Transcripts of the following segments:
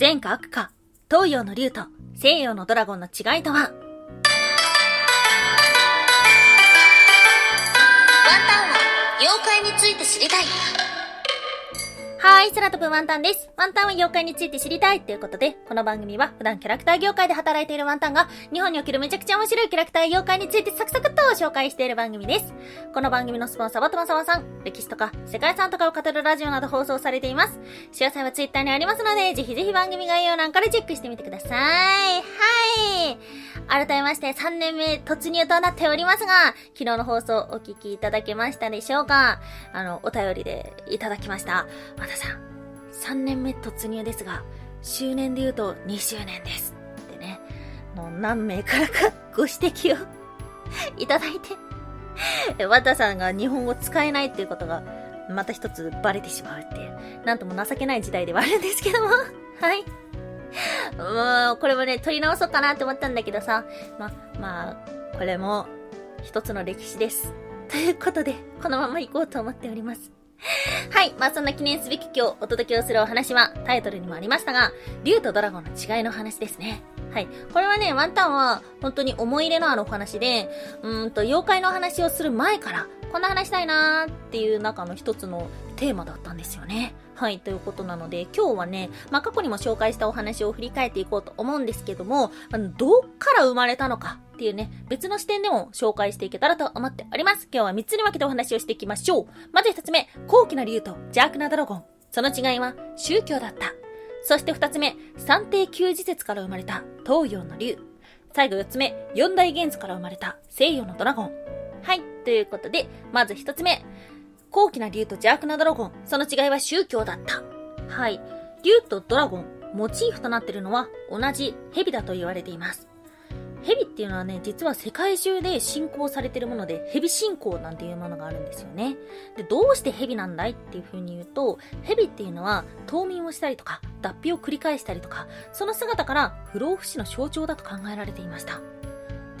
善か悪か、東洋の竜と西洋のドラゴンの違いとは？ワンタンは妖怪について知りたい。はい、空飛ぶワンタンです。ワンタンは妖怪について知りたいということで、この番組は普段キャラクター業界で働いているワンタンが、日本におけるめちゃくちゃ面白いキャラクター妖怪についてサクサクっと紹介している番組です。この番組のスポンサーはとまさまさん、歴史とか世界遺産とかを語るラジオなど放送されています。詳細はツイッターにありますので、ぜひぜひ番組概要欄からチェックしてみてください。はい。改めまして3年目突入となっておりますが、昨日の放送お聞きいただけましたでしょうか？あの、お便りでいただきました。またさん、3年目突入ですが、周年で言うと2周年です。ってね、もう何名からかご指摘をいただいて、ワタさんが日本語使えないっていうことが、また一つバレてしまうっていう、なんとも情けない時代ではあるんですけども、はい。もう、これもね、取り直そうかなって思ったんだけどさ、ま、まあ、これも、一つの歴史です。ということで、このまま行こうと思っております。はい。まあ、そんな記念すべき今日お届けをするお話は、タイトルにもありましたが、竜とドラゴンの違いの話ですね。はい。これはね、ワンタンは、本当に思い入れのあるお話で、うんと、妖怪の話をする前から、こんな話したいなーっていう中の一つのテーマだったんですよね。はい、ということなので、今日はね、まあ、過去にも紹介したお話を振り返っていこうと思うんですけども、あの、どっから生まれたのかっていうね、別の視点でも紹介していけたらと思っております。今日は3つに分けてお話をしていきましょう。まず1つ目、高貴な竜と邪悪なドラゴン。その違いは宗教だった。そして2つ目、三帝旧時節から生まれた東洋の竜。最後4つ目、四大元素から生まれた西洋のドラゴン。はい、ということで、まず1つ目、高貴な竜と邪悪なドラゴン。その違いは宗教だった。はい。竜とドラゴン、モチーフとなっているのは同じ蛇だと言われています。蛇っていうのはね、実は世界中で信仰されてるもので、蛇信仰なんていうものがあるんですよね。で、どうして蛇なんだいっていう風に言うと、蛇っていうのは冬眠をしたりとか、脱皮を繰り返したりとか、その姿から不老不死の象徴だと考えられていました。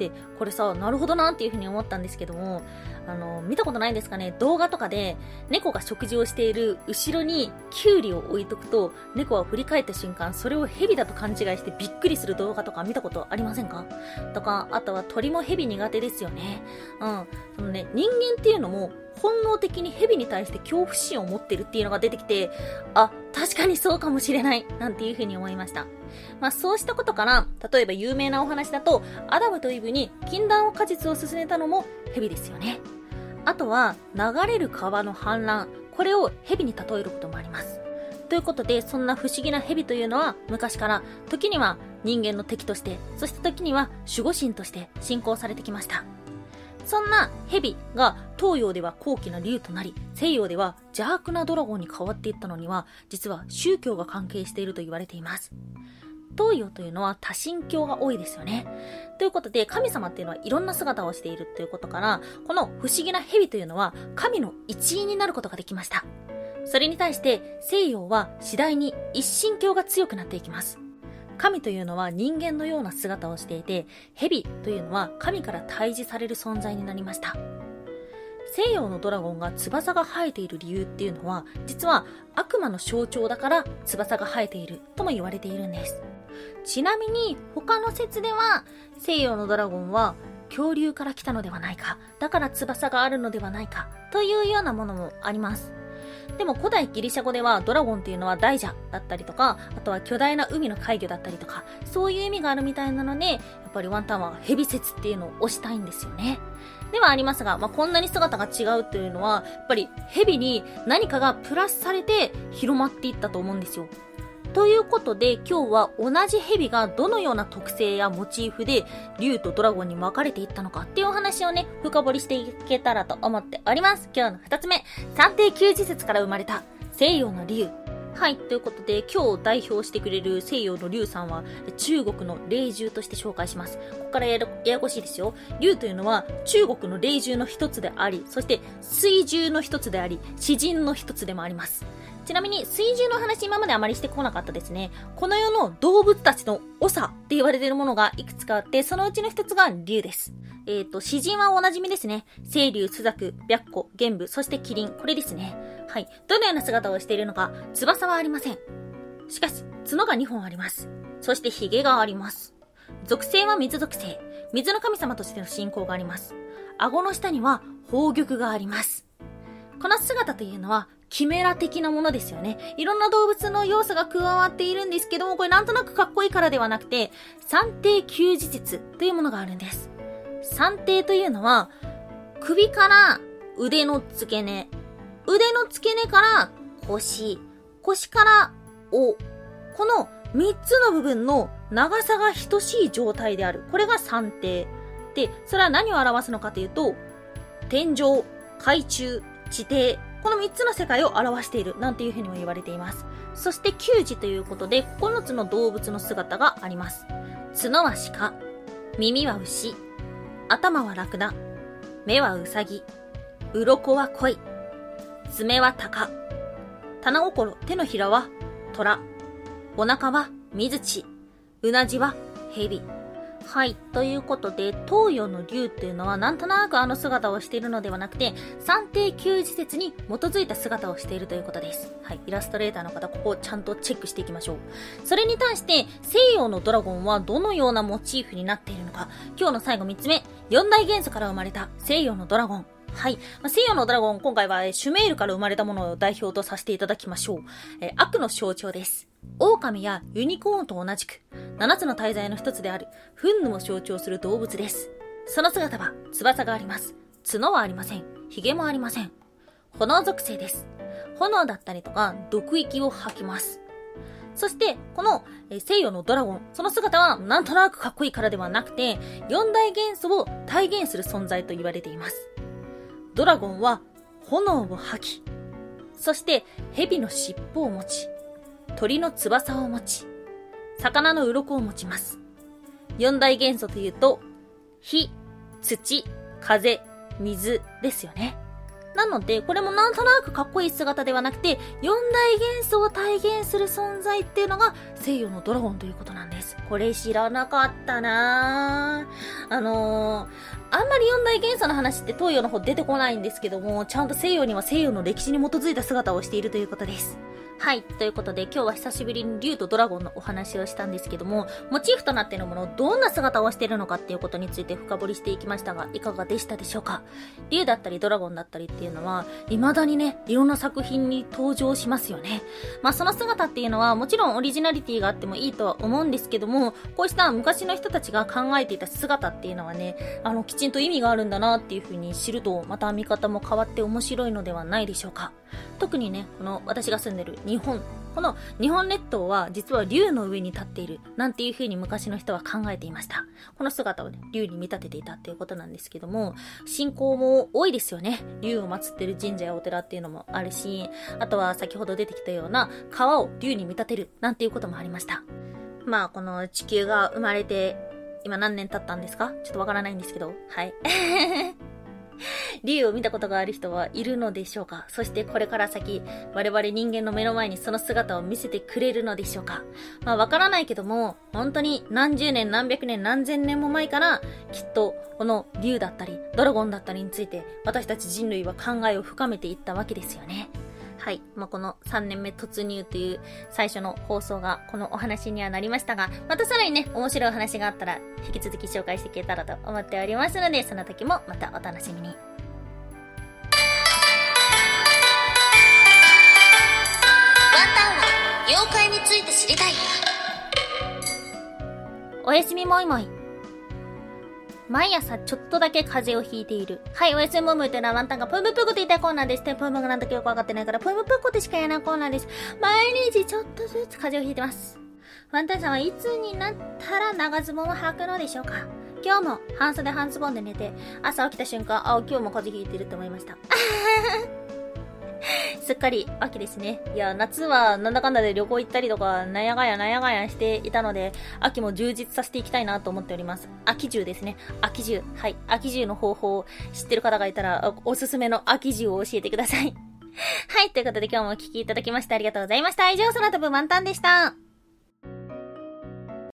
で、これさ、なるほどなっていうふうに思ったんですけども、あの、見たことないですかね？動画とかで、猫が食事をしている後ろにキュウリを置いとくと、猫は振り返った瞬間、それを蛇だと勘違いしてびっくりする動画とか見たことありませんか？とか、あとは鳥も蛇苦手ですよね。うん。そのね、人間っていうのも、本能的に蛇に対して恐怖心を持ってるっていうのが出てきて、あ、確かにそうかもしれない、なんていうふうに思いました。まあそうしたことから、例えば有名なお話だと、アダムとイブに禁断を果実を進めたのも蛇ですよね。あとは、流れる川の氾濫。これを蛇に例えることもあります。ということで、そんな不思議な蛇というのは、昔から、時には人間の敵として、そして時には守護神として信仰されてきました。そんな蛇が東洋では高貴な竜となり、西洋では邪悪なドラゴンに変わっていったのには、実は宗教が関係していると言われています。東洋というのは多神教が多いですよね。ということで、神様っていうのはいろんな姿をしているということから、この不思議な蛇というのは神の一員になることができました。それに対して西洋は次第に一神教が強くなっていきます。神というのは人間のような姿をしていて、蛇というのは神から退治される存在になりました。西洋のドラゴンが翼が生えている理由っていうのは、実は悪魔の象徴だから翼が生えているとも言われているんです。ちなみに他の説では西洋のドラゴンは恐竜から来たのではないか、だから翼があるのではないか、というようなものもあります。でも古代ギリシャ語ではドラゴンっていうのは大蛇だったりとか、あとは巨大な海の怪魚だったりとか、そういう意味があるみたいなので、やっぱりワンタンは蛇説っていうのを推したいんですよね。ではありますが、まあ、こんなに姿が違うっていうのは、やっぱり蛇に何かがプラスされて広まっていったと思うんですよ。ということで今日は同じ蛇がどのような特性やモチーフで竜とドラゴンに分かれていったのかっていうお話をね、深掘りしていけたらと思っております。今日の二つ目、三帝旧時節から生まれた西洋の竜。はい、ということで今日代表してくれる西洋の竜さんは中国の霊獣として紹介します。ここからややこしいですよ。竜というのは中国の霊獣の一つであり、そして水獣の一つであり、詩人の一つでもあります。ちなみに、水獣の話今まであまりしてこなかったですね。この世の動物たちの長って言われているものがいくつかあって、そのうちの一つが竜です。えっ、ー、と、詩人はおなじみですね。清流、朱雀、白虎、玄武、そして麒麟。これですね。はい。どのような姿をしているのか、翼はありません。しかし、角が2本あります。そして髭があります。属性は水属性。水の神様としての信仰があります。顎の下には宝玉があります。この姿というのは、キメラ的なものですよね。いろんな動物の要素が加わっているんですけども、これなんとなくかっこいいからではなくて、三定休日術というものがあるんです。三定というのは、首から腕の付け根、腕の付け根から腰、腰から尾、この3つの部分の長さが等しい状態である。これが三定。で、それは何を表すのかというと、天井、海中、地底、この3つの世界を表している、なんていうふうにも言われています。そして球児ということで、9つの動物の姿があります。角は鹿、耳は牛、頭はラクダ、目はウサギ、鱗は鯉、爪は鷹、棚心、手のひらは虎、お腹は水地、うなじは蛇。はい。ということで、東洋の竜っていうのはなんとなくあの姿をしているのではなくて、三定休時説に基づいた姿をしているということです。はい。イラストレーターの方、ここをちゃんとチェックしていきましょう。それに対して、西洋のドラゴンはどのようなモチーフになっているのか。今日の最後3つ目、四大元素から生まれた西洋のドラゴン。はい。まあ、西洋のドラゴン、今回はシュメールから生まれたものを代表とさせていただきましょう。えー悪の象徴です。狼やユニコーンと同じく、七つの大罪の一つである、フンヌを象徴する動物です。その姿は、翼があります。角はありません。髭もありません。炎属性です。炎だったりとか、毒液を吐きます。そして、この西洋のドラゴン、その姿はなんとなくかっこいいからではなくて、四大元素を体現する存在と言われています。ドラゴンは炎を吐き、そして蛇の尻尾を持ち、鳥の翼を持ち、魚の鱗を持ちます。四大元素というと、火、土、風、水ですよね。なので、これもなんとなくかっこいい姿ではなくて、四大元素を体現する存在っていうのが西洋のドラゴンということなんです。これ知らなかったなぁ。あのー、あんまり四大元素の話って東洋の方出てこないんですけども、ちゃんと西洋には西洋の歴史に基づいた姿をしているということです。はい。ということで、今日は久しぶりに竜とドラゴンのお話をしたんですけども、モチーフとなっているもの、どんな姿をしているのかっていうことについて深掘りしていきましたが、いかがでしたでしょうか？竜だったりドラゴンだったりってていうのは、未だにね、いろんな作品に登場しますよね。まあ、その姿っていうのは、もちろんオリジナリティがあってもいいとは思うんですけども、こうした昔の人たちが考えていた姿っていうのはね、あの、きちんと意味があるんだなっていうふうに知ると、また見方も変わって面白いのではないでしょうか。特にね、この私が住んでる日本、この日本列島は実は竜の上に立っている、なんていう風に昔の人は考えていました。この姿をね、竜に見立てていたっていうことなんですけども、信仰も多いですよね。竜を祀ってる神社やお寺っていうのもあるし、あとは先ほど出てきたような川を竜に見立てる、なんていうこともありました。まあ、この地球が生まれて、今何年経ったんですか？ちょっとわからないんですけど、はい。竜を見たことがある人はいるのでしょうか？そしてこれから先、我々人間の目の前にその姿を見せてくれるのでしょうか？まあわからないけども、本当に何十年何百年何千年も前から、きっとこの竜だったり、ドラゴンだったりについて、私たち人類は考えを深めていったわけですよね。はい。まあ、この3年目突入という最初の放送がこのお話にはなりましたが、またさらにね、面白いお話があったら引き続き紹介していけたらと思っておりますので、その時もまたお楽しみに。ワンタンは妖怪について知りたいおやすみもいもい。毎朝ちょっとだけ風邪をひいている。はい、おやすみもいもいというのはワンタンがぷむぷくと言いたいコーナーです。でぷむがなんだかよくわかってないから、ぷむぷくってしか言えないコーナーです。毎日ちょっとずつ風邪をひいてます。ワンタンさんはいつになったら長ズボンを履くのでしょうか？今日も半袖半ズボンで寝て、朝起きた瞬間、あ、今日も風邪ひいてると思いました。すっかり秋ですね。いや、夏はなんだかんだで旅行行ったりとか、なんやがやなんやがやしていたので、秋も充実させていきたいなと思っております。秋中ですね。秋中。はい。秋中の方法を知ってる方がいたら、おすすめの秋中を教えてください。はい。ということで今日もお聴きいただきましてありがとうございました。以上、空飛ぶ満タンでした。